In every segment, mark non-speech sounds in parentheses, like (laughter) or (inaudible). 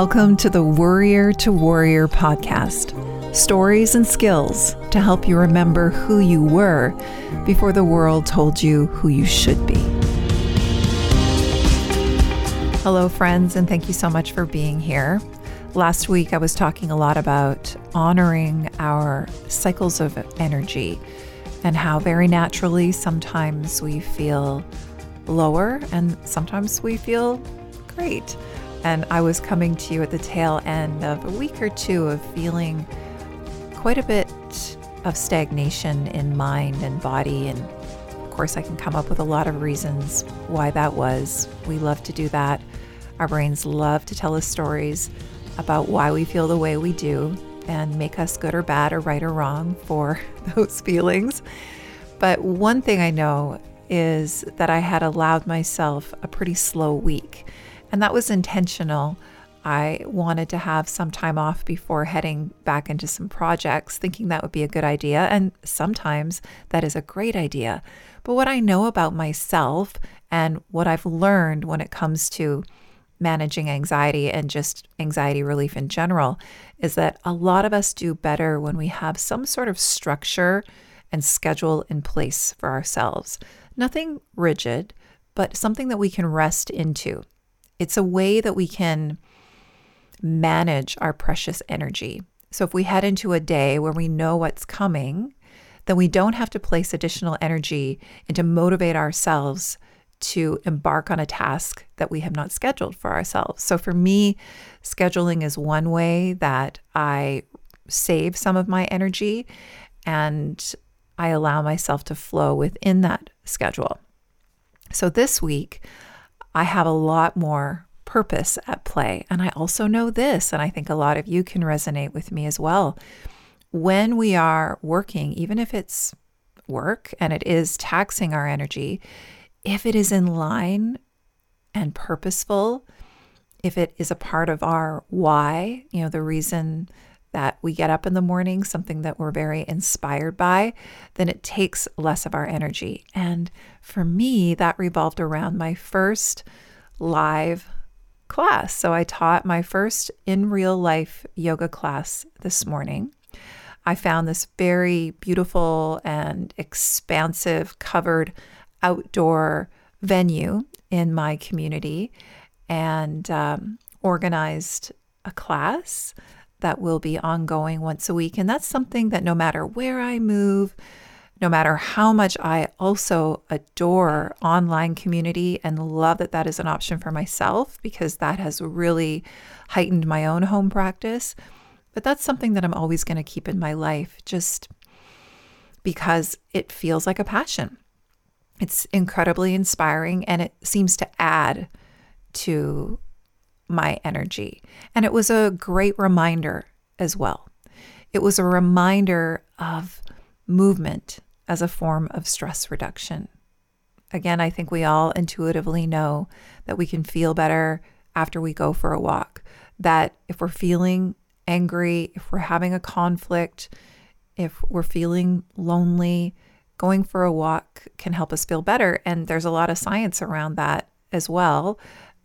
Welcome to the Warrior to Warrior podcast stories and skills to help you remember who you were before the world told you who you should be. Hello, friends, and thank you so much for being here. Last week, I was talking a lot about honoring our cycles of energy and how very naturally sometimes we feel lower and sometimes we feel great. And I was coming to you at the tail end of a week or two of feeling quite a bit of stagnation in mind and body. And of course, I can come up with a lot of reasons why that was. We love to do that. Our brains love to tell us stories about why we feel the way we do and make us good or bad or right or wrong for (laughs) those feelings. But one thing I know is that I had allowed myself a pretty slow week. And that was intentional. I wanted to have some time off before heading back into some projects, thinking that would be a good idea. And sometimes that is a great idea. But what I know about myself and what I've learned when it comes to managing anxiety and just anxiety relief in general is that a lot of us do better when we have some sort of structure and schedule in place for ourselves. Nothing rigid, but something that we can rest into. It's a way that we can manage our precious energy. So if we head into a day where we know what's coming, then we don't have to place additional energy and to motivate ourselves to embark on a task that we have not scheduled for ourselves. So for me, scheduling is one way that I save some of my energy and I allow myself to flow within that schedule. So this week, I have a lot more purpose at play. And I also know this, and I think a lot of you can resonate with me as well. When we are working, even if it's work and it is taxing our energy, if it is in line and purposeful, if it is a part of our why, you know, the reason that we get up in the morning, something that we're very inspired by, then it takes less of our energy. And for me, that revolved around my first live class. So I taught my first in real life yoga class this morning. I found this very beautiful and expansive covered outdoor venue in my community and um, organized a class that will be ongoing once a week. And that's something that no matter where I move, no matter how much I also adore online community and love that that is an option for myself because that has really heightened my own home practice. But that's something that I'm always going to keep in my life just because it feels like a passion. It's incredibly inspiring and it seems to add to my energy. And it was a great reminder as well. It was a reminder of movement as a form of stress reduction. Again, I think we all intuitively know that we can feel better after we go for a walk. That if we're feeling angry, if we're having a conflict, if we're feeling lonely, going for a walk can help us feel better. And there's a lot of science around that as well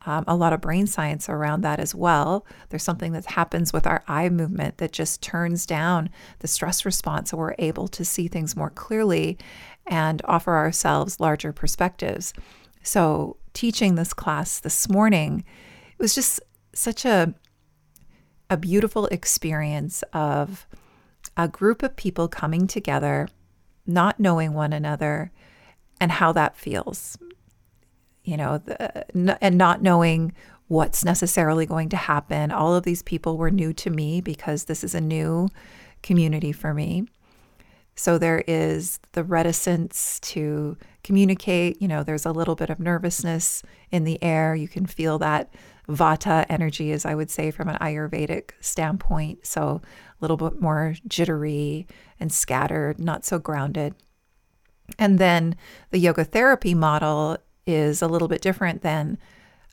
um, a lot of brain science around that as well. There's something that happens with our eye movement that just turns down the stress response, so we're able to see things more clearly and offer ourselves larger perspectives. So, teaching this class this morning, it was just such a a beautiful experience of a group of people coming together, not knowing one another, and how that feels you know, the, and not knowing what's necessarily going to happen. All of these people were new to me because this is a new community for me. So there is the reticence to communicate. You know, there's a little bit of nervousness in the air. You can feel that vata energy, as I would say from an Ayurvedic standpoint. So a little bit more jittery and scattered, not so grounded. And then the yoga therapy model is a little bit different than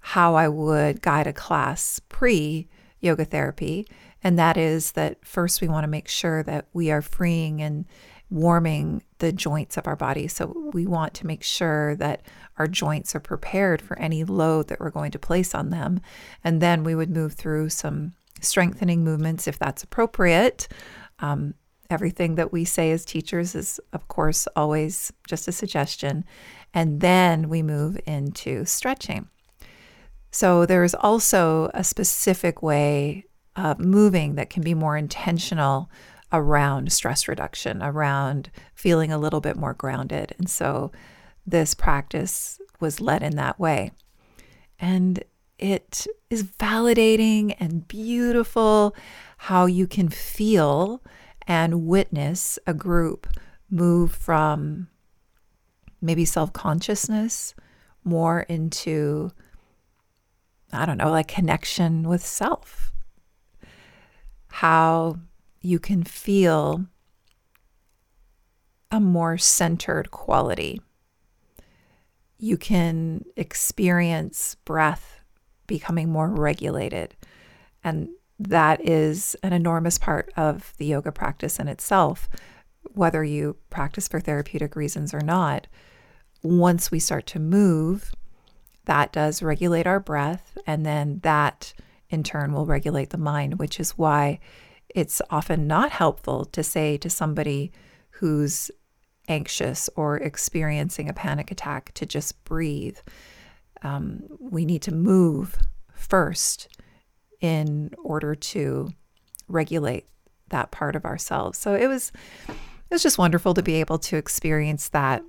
how I would guide a class pre yoga therapy. And that is that first we want to make sure that we are freeing and warming the joints of our body. So we want to make sure that our joints are prepared for any load that we're going to place on them. And then we would move through some strengthening movements if that's appropriate. Um, everything that we say as teachers is, of course, always just a suggestion. And then we move into stretching. So there's also a specific way of moving that can be more intentional around stress reduction, around feeling a little bit more grounded. And so this practice was led in that way. And it is validating and beautiful how you can feel and witness a group move from maybe self consciousness more into, I don't know, like connection with self. How you can feel a more centered quality. You can experience breath becoming more regulated. And that is an enormous part of the yoga practice in itself, whether you practice for therapeutic reasons or not. Once we start to move, that does regulate our breath, and then that in turn will regulate the mind, which is why it's often not helpful to say to somebody who's anxious or experiencing a panic attack to just breathe. Um, we need to move first in order to regulate that part of ourselves. So it was it was just wonderful to be able to experience that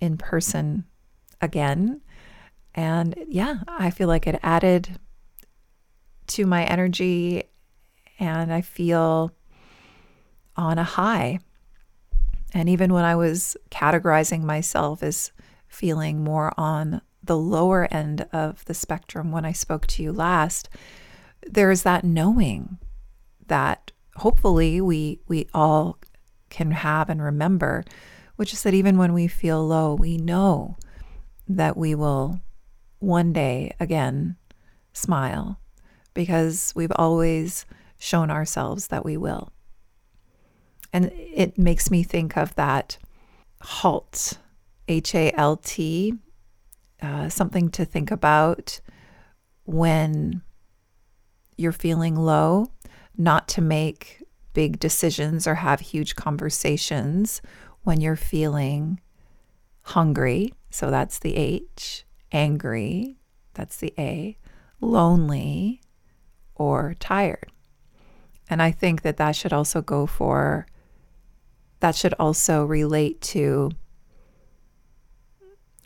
in person again. And yeah, I feel like it added to my energy and I feel on a high. And even when I was categorizing myself as feeling more on the lower end of the spectrum when I spoke to you last, there's that knowing that hopefully we we all can have and remember, which is that even when we feel low, we know that we will one day again smile because we've always shown ourselves that we will. And it makes me think of that halt, H A L T, uh, something to think about when you're feeling low, not to make big decisions or have huge conversations when you're feeling hungry. So that's the H, angry, that's the A, lonely, or tired. And I think that that should also go for, that should also relate to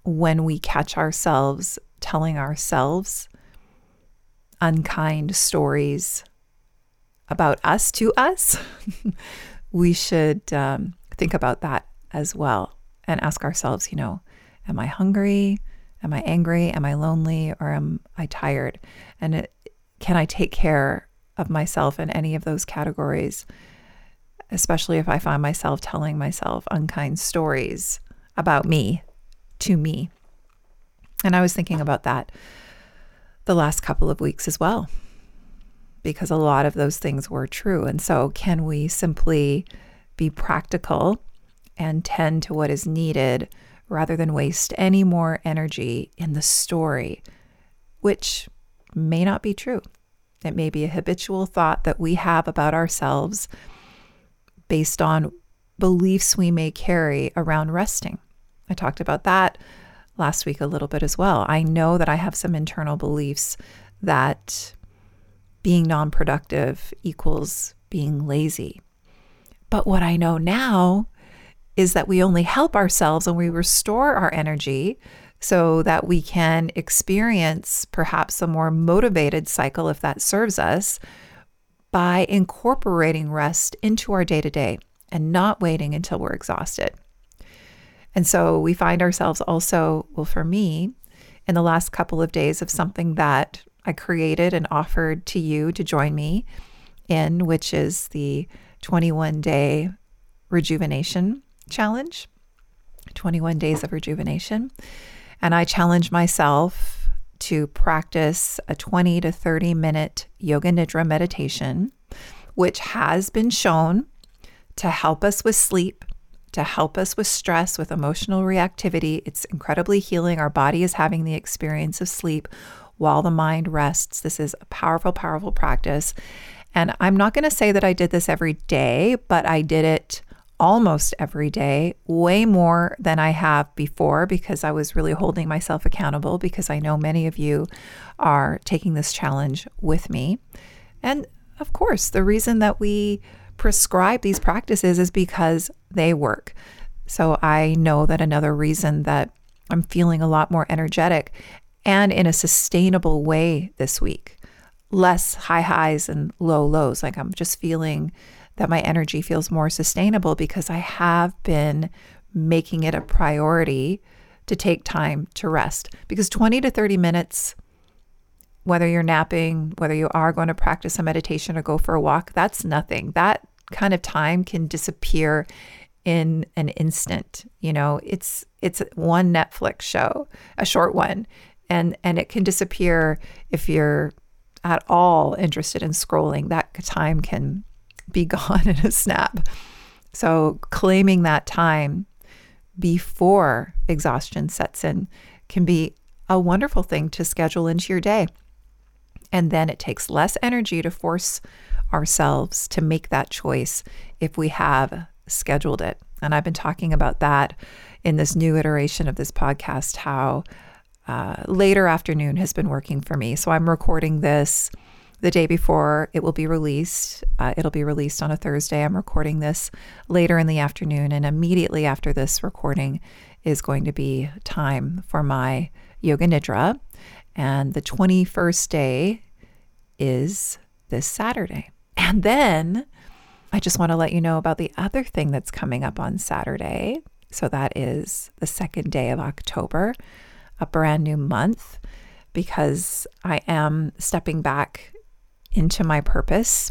when we catch ourselves telling ourselves unkind stories about us to us, (laughs) we should um, think about that as well and ask ourselves, you know, am I hungry? Am I angry? Am I lonely? Or am I tired? And it, can I take care of myself in any of those categories, especially if I find myself telling myself unkind stories about me to me. And I was thinking about that the last couple of weeks as well, because a lot of those things were true. And so, can we simply be practical and tend to what is needed rather than waste any more energy in the story, which may not be true? It may be a habitual thought that we have about ourselves based on beliefs we may carry around resting. I talked about that last week a little bit as well. I know that I have some internal beliefs that being non productive equals being lazy. But what I know now is that we only help ourselves when we restore our energy so that we can experience perhaps a more motivated cycle if that serves us by incorporating rest into our day to day and not waiting until we're exhausted. And so we find ourselves also, well, for me, in the last couple of days of something that I created and offered to you to join me in, which is the 21 day rejuvenation challenge, 21 days of rejuvenation. And I challenge myself to practice a 20 to 30 minute yoga nidra meditation, which has been shown to help us with sleep, to help us with stress, with emotional reactivity. It's incredibly healing. Our body is having the experience of sleep while the mind rests. This is a powerful, powerful practice. And I'm not going to say that I did this every day, but I did it almost every day, way more than I have before because I was really holding myself accountable because I know many of you are taking this challenge with me. And of course, the reason that we prescribe these practices is because they work. So I know that another reason that I'm feeling a lot more energetic and in a sustainable way this week, less high highs and low lows. Like I'm just feeling that my energy feels more sustainable because I have been making it a priority to take time to rest. Because 20 to 30 minutes, whether you're napping, whether you are going to practice a meditation or go for a walk, that's nothing. That kind of time can disappear in an instant. You know, it's it's one Netflix show, a short one, and and it can disappear if you're at all interested in scrolling. That time can be (laughs) gone in a snap. So, claiming that time before exhaustion sets in can be a wonderful thing to schedule into your day. And then it takes less energy to force ourselves to make that choice if we have scheduled it. And I've been talking about that in this new iteration of this podcast, how uh, later afternoon has been working for me. So I'm recording this the day before it will be released. Uh, it'll be released on a Thursday. I'm recording this later in the afternoon, and immediately after this recording is going to be time for my yoga nidra. And the 21st day is this Saturday. And then I just want to let you know about the other thing that's coming up on Saturday. So that is the second day of October, a brand new month, because I am stepping back into my purpose.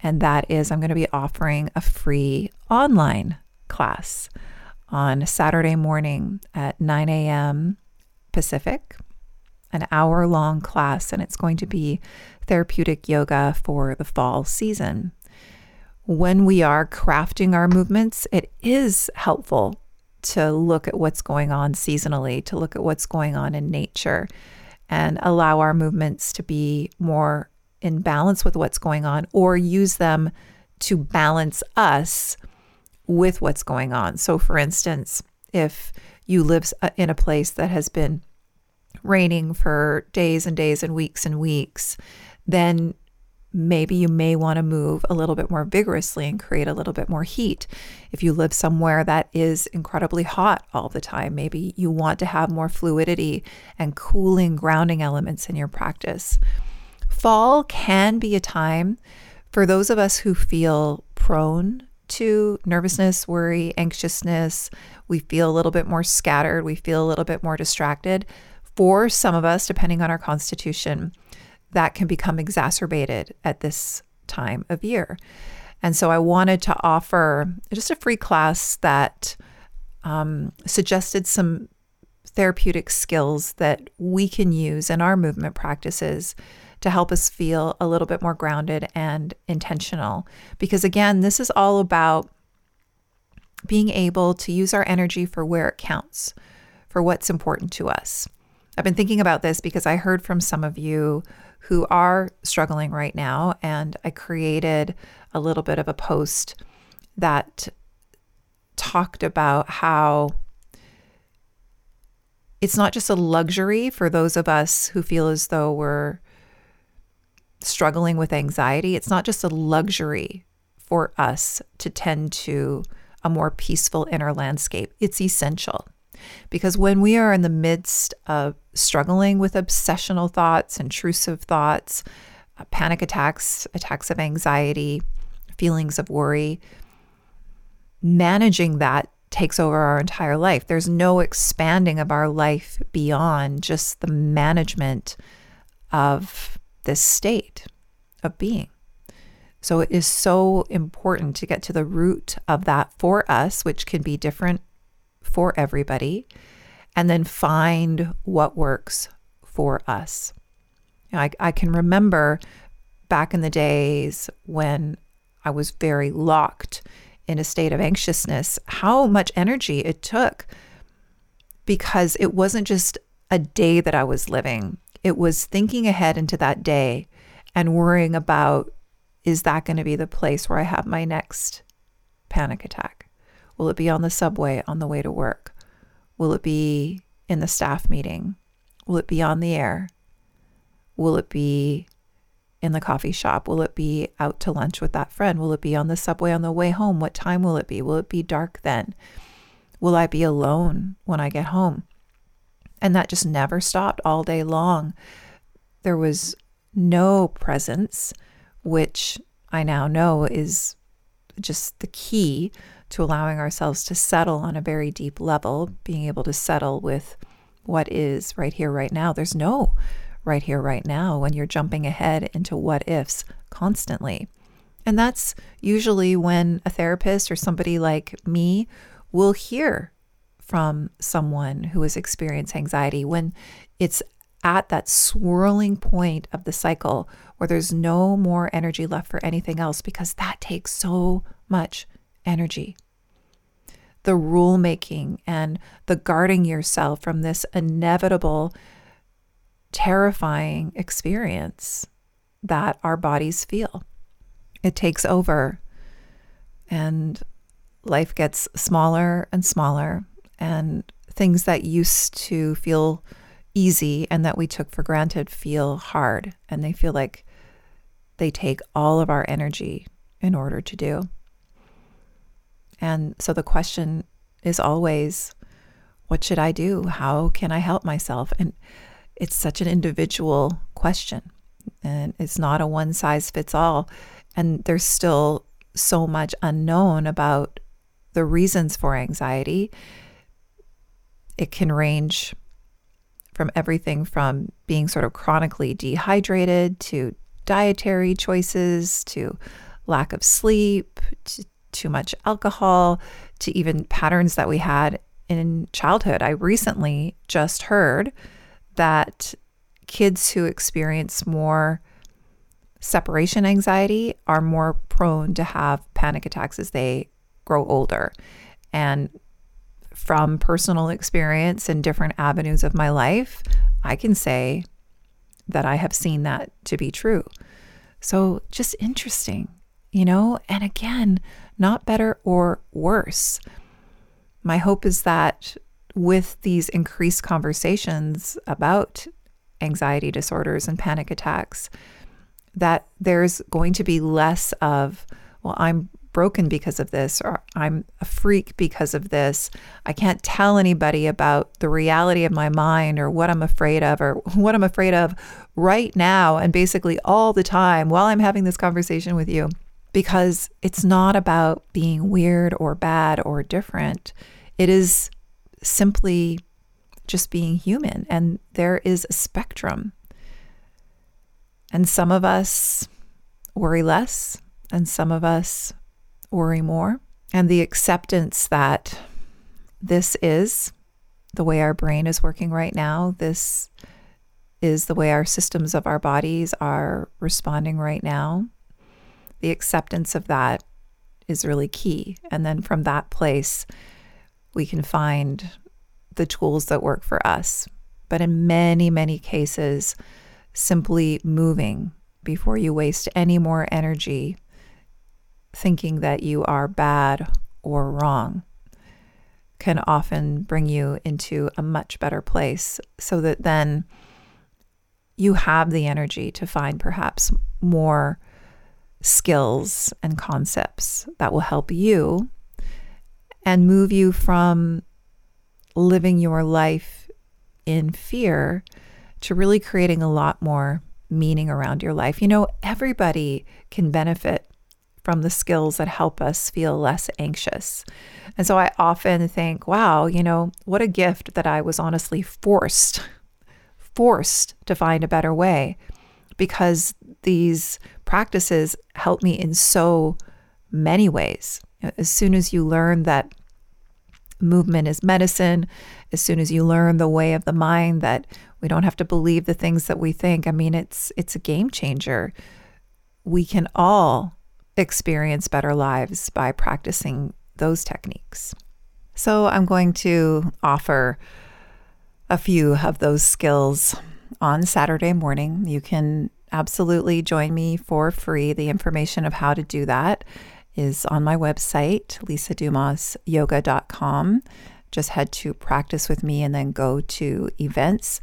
And that is, I'm going to be offering a free online class on Saturday morning at 9 a.m. Pacific, an hour long class, and it's going to be therapeutic yoga for the fall season. When we are crafting our movements, it is helpful to look at what's going on seasonally, to look at what's going on in nature, and allow our movements to be more in balance with what's going on or use them to balance us with what's going on. So, for instance, if you live uh, in a place that has been raining for days and days and weeks and weeks, then maybe you may want to move a little bit more vigorously and create a little bit more heat. If you live somewhere that is incredibly hot all the time, maybe you want to have more fluidity and cooling grounding elements in your practice. Fall can be a time for those of us who feel prone to nervousness, worry, anxiousness. We feel a little bit more scattered. We feel a little bit more distracted. For some of us, depending on our constitution, that can become exacerbated at this time of year. And so I wanted to offer just a free class that um, suggested some therapeutic skills that we can use in our movement practices to help us feel a little bit more grounded and intentional. Because again, this is all about being able to use our energy for where it counts, for what's important to us. I've been thinking about this because I heard from some of you who are struggling right now, and I created a little bit of a post that talked about how it's not just a luxury for those of us who feel as though we're struggling with anxiety, it's not just a luxury for us to tend to a more peaceful inner landscape. It's essential. Because when we are in the midst of struggling with obsessional thoughts, intrusive thoughts, uh, panic attacks, attacks of anxiety, feelings of worry, managing that takes over our entire life. There's no expanding of our life beyond just the management of this state of being. So it is so important to get to the root of that for us, which can be different for everybody, and then find what works for us. You know, I, I can remember back in the days when I was very locked in a state of anxiousness, how much energy it took because it wasn't just a day that I was living, it was thinking ahead into that day and worrying about is that going to be the place where I have my next panic attack? Will it be on the subway on the way to work? Will it be in the staff meeting? Will it be on the air? Will it be in the coffee shop? Will it be out to lunch with that friend? Will it be on the subway on the way home? What time will it be? Will it be dark then? Will I be alone when I get home? And that just never stopped all day long. There was no presence, which I now know is just the key to allowing ourselves to settle on a very deep level, being able to settle with what is right here, right now. There's no right here, right now when you're jumping ahead into what ifs constantly. And that's usually when a therapist or somebody like me will hear from someone who has experienced anxiety when it's at that swirling point of the cycle where there's no more energy left for anything else because that takes so much energy. The rule making and the guarding yourself from this inevitable terrifying experience that our bodies feel. It takes over, and life gets smaller and smaller, and things that used to feel easy and that we took for granted feel hard, and they feel like they take all of our energy in order to do. And so the question is always, what should I do? How can I help myself? And it's such an individual question and it's not a one size fits all. And there's still so much unknown about the reasons for anxiety. It can range from everything from being sort of chronically dehydrated to dietary choices to lack of sleep to too much alcohol to even patterns that we had in childhood. I recently just heard that kids who experience more separation anxiety are more prone to have panic attacks as they grow older. And from personal experience and different avenues of my life, I can say that I have seen that to be true. So just interesting, you know? And again, not better or worse. My hope is that with these increased conversations about anxiety disorders and panic attacks, that there's going to be less of, well, I'm broken because of this, or I'm a freak because of this. I can't tell anybody about the reality of my mind or what I'm afraid of or (laughs) what I'm afraid of right now and basically all the time while I'm having this conversation with you. Because it's not about being weird or bad or different. It is simply just being human. And there is a spectrum. And some of us worry less, and some of us worry more. And the acceptance that this is the way our brain is working right now, this is the way our systems of our bodies are responding right now. The acceptance of that is really key. And then from that place, we can find the tools that work for us. But in many, many cases, simply moving before you waste any more energy thinking that you are bad or wrong can often bring you into a much better place so that then you have the energy to find perhaps more skills and concepts that will help you and move you from living your life in fear to really creating a lot more meaning around your life. You know, everybody can benefit from the skills that help us feel less anxious. And so I often think, wow, you know, what a gift that I was honestly forced, forced to find a better way because these practices help me in so many ways. As soon as you learn that movement is medicine, as soon as you learn the way of the mind that we don't have to believe the things that we think, I mean it's it's a game changer. We can all experience better lives by practicing those techniques. So, I'm going to offer a few of those skills on Saturday morning. You can absolutely join me for free. The information of how to do that is on my website, lisadumasyoga.com. Just head to practice with me and then go to events.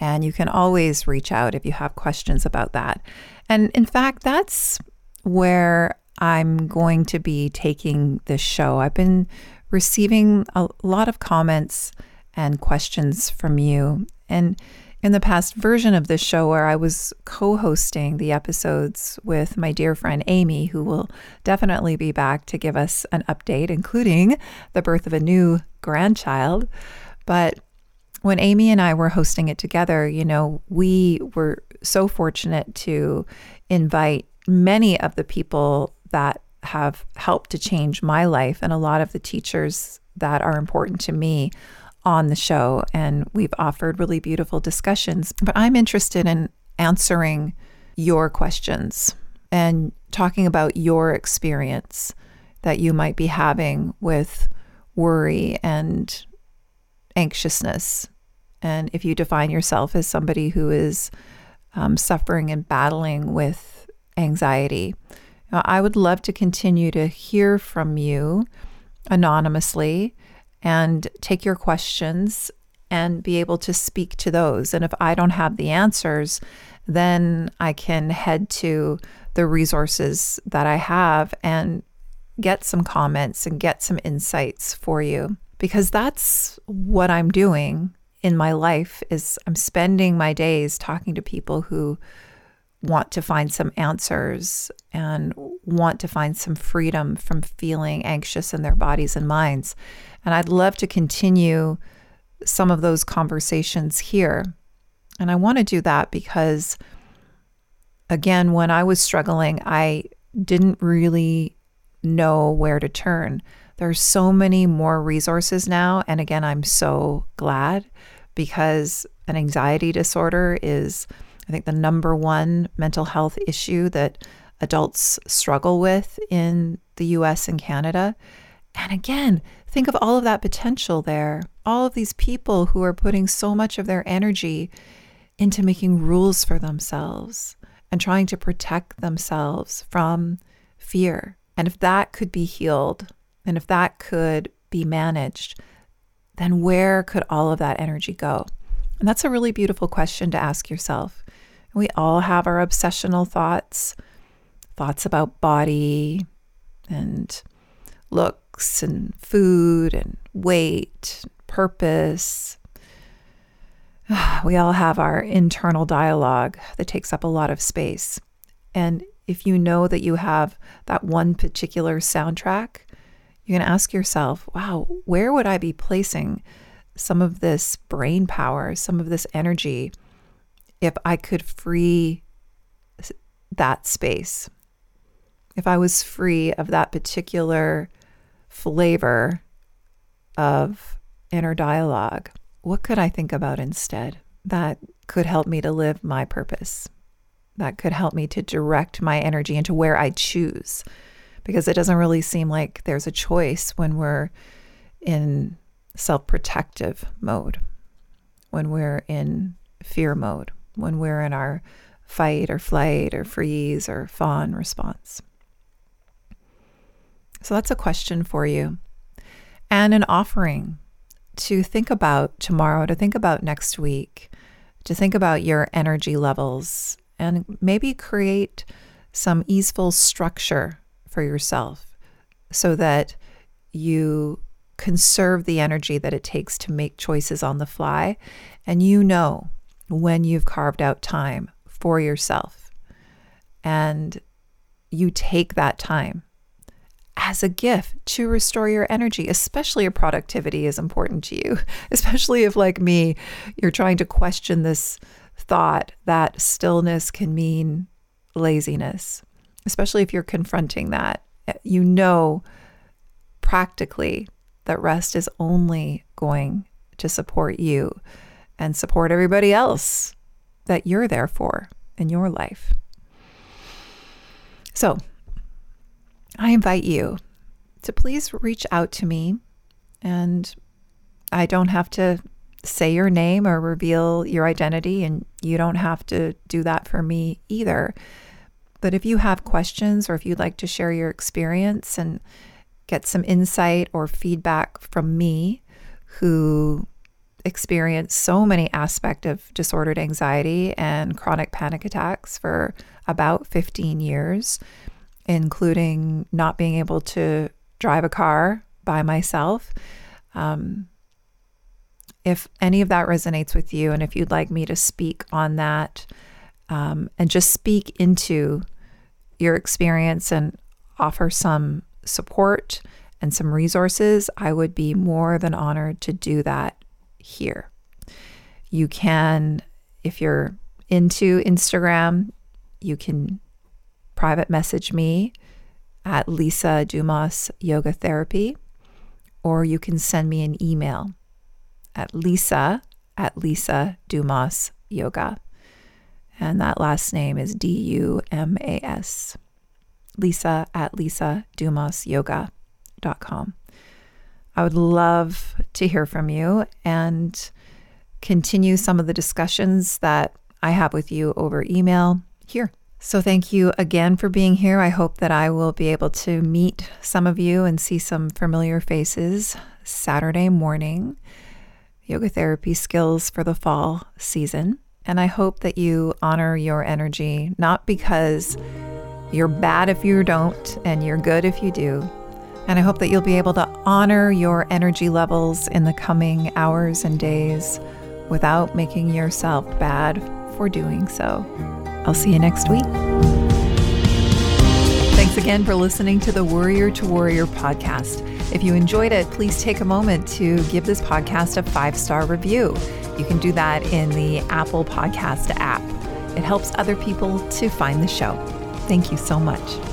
And you can always reach out if you have questions about that. And in fact, that's where I'm going to be taking this show. I've been receiving a lot of comments and questions from you. And in the past version of this show, where I was co hosting the episodes with my dear friend Amy, who will definitely be back to give us an update, including the birth of a new grandchild. But when Amy and I were hosting it together, you know, we were so fortunate to invite many of the people that have helped to change my life and a lot of the teachers that are important to me on the show. And we've offered really beautiful discussions. But I'm interested in answering your questions and talking about your experience that you might be having with worry and anxiousness. And if you define yourself as somebody who is um, suffering and battling with anxiety, I would love to continue to hear from you anonymously and take your questions and be able to speak to those. And if I don't have the answers, then I can head to the resources that I have and get some comments and get some insights for you because that's what I'm doing in my life is I'm spending my days talking to people who want to find some answers and want to find some freedom from feeling anxious in their bodies and minds. And I'd love to continue some of those conversations here. And I want to do that because, again, when I was struggling, I didn't really know where to turn. There's so many more resources now. And again, I'm so glad because an anxiety disorder is I think the number one mental health issue that adults struggle with in the US and Canada. And again, think of all of that potential there. All of these people who are putting so much of their energy into making rules for themselves and trying to protect themselves from fear. And if that could be healed and if that could be managed, then where could all of that energy go? And that's a really beautiful question to ask yourself. We all have our obsessional thoughts, thoughts about body and and food and weight, purpose. (sighs) We all have our internal dialogue that takes up a lot of space. And if you know that you have that one particular soundtrack, you can ask yourself, wow, where would I be placing some of this brain power, some of this energy if I could free that space, if I was free of that particular flavor of inner dialogue, what could I think about instead that could help me to live my purpose? That could help me to direct my energy into where I choose. Because it doesn't really seem like there's a choice when we're in self protective mode, when we're in fear mode when we're in our fight or flight or freeze or fawn response. So that's a question for you. And an offering to think about tomorrow, to think about next week, to think about your energy levels, and maybe create some easeful structure for yourself so that you conserve the energy that it takes to make choices on the fly. And you know when you've carved out time for yourself and you take that time as a gift to restore your energy, especially if productivity is important to you, (laughs) especially if, like me, you're trying to question this thought that stillness can mean laziness, especially if you're confronting that. Eh, you know practically that rest is only going to support you and support everybody else that you're there for in your life. So, I invite you to please reach out to me. And I don't have to say your name or reveal your identity, and you don't have to do that for me either. But if you have questions or if you'd like to share your experience and get some insight or feedback from me, who experience so many aspects of disordered anxiety and chronic panic attacks for about 15 years, including not being able to drive a car by myself. Um, if any of that resonates with you, and if you'd like me to speak on that um, and just speak into your experience and offer some support and some resources, I would be more than honored to do that here. You can, if you're into Instagram, you can private message me at Lisa Dumas Yoga Therapy, or you can send me an email at Lisa at Lisa Dumas Yoga. And that last name is D U M A S. Lisa at Lisa Dumas Yoga.com. I would love to hear from you and continue some of the discussions that I have with you over email here. So, thank you again for being here. I hope that I will be able to meet some of you and see some familiar faces Saturday morning. Yoga therapy skills for the fall season. And I hope that you honor your energy, not because you're bad if you don't and you're good if you do. And I hope that you'll be able to honor your energy levels in the coming hours and days without making yourself bad for doing so. I'll see you next week. Thanks again for listening to the Warrior to Warrior podcast. If you enjoyed it, please take a moment to give this podcast a five star review. You can do that in the Apple Podcast app. It helps other people to find the show. Thank you so much.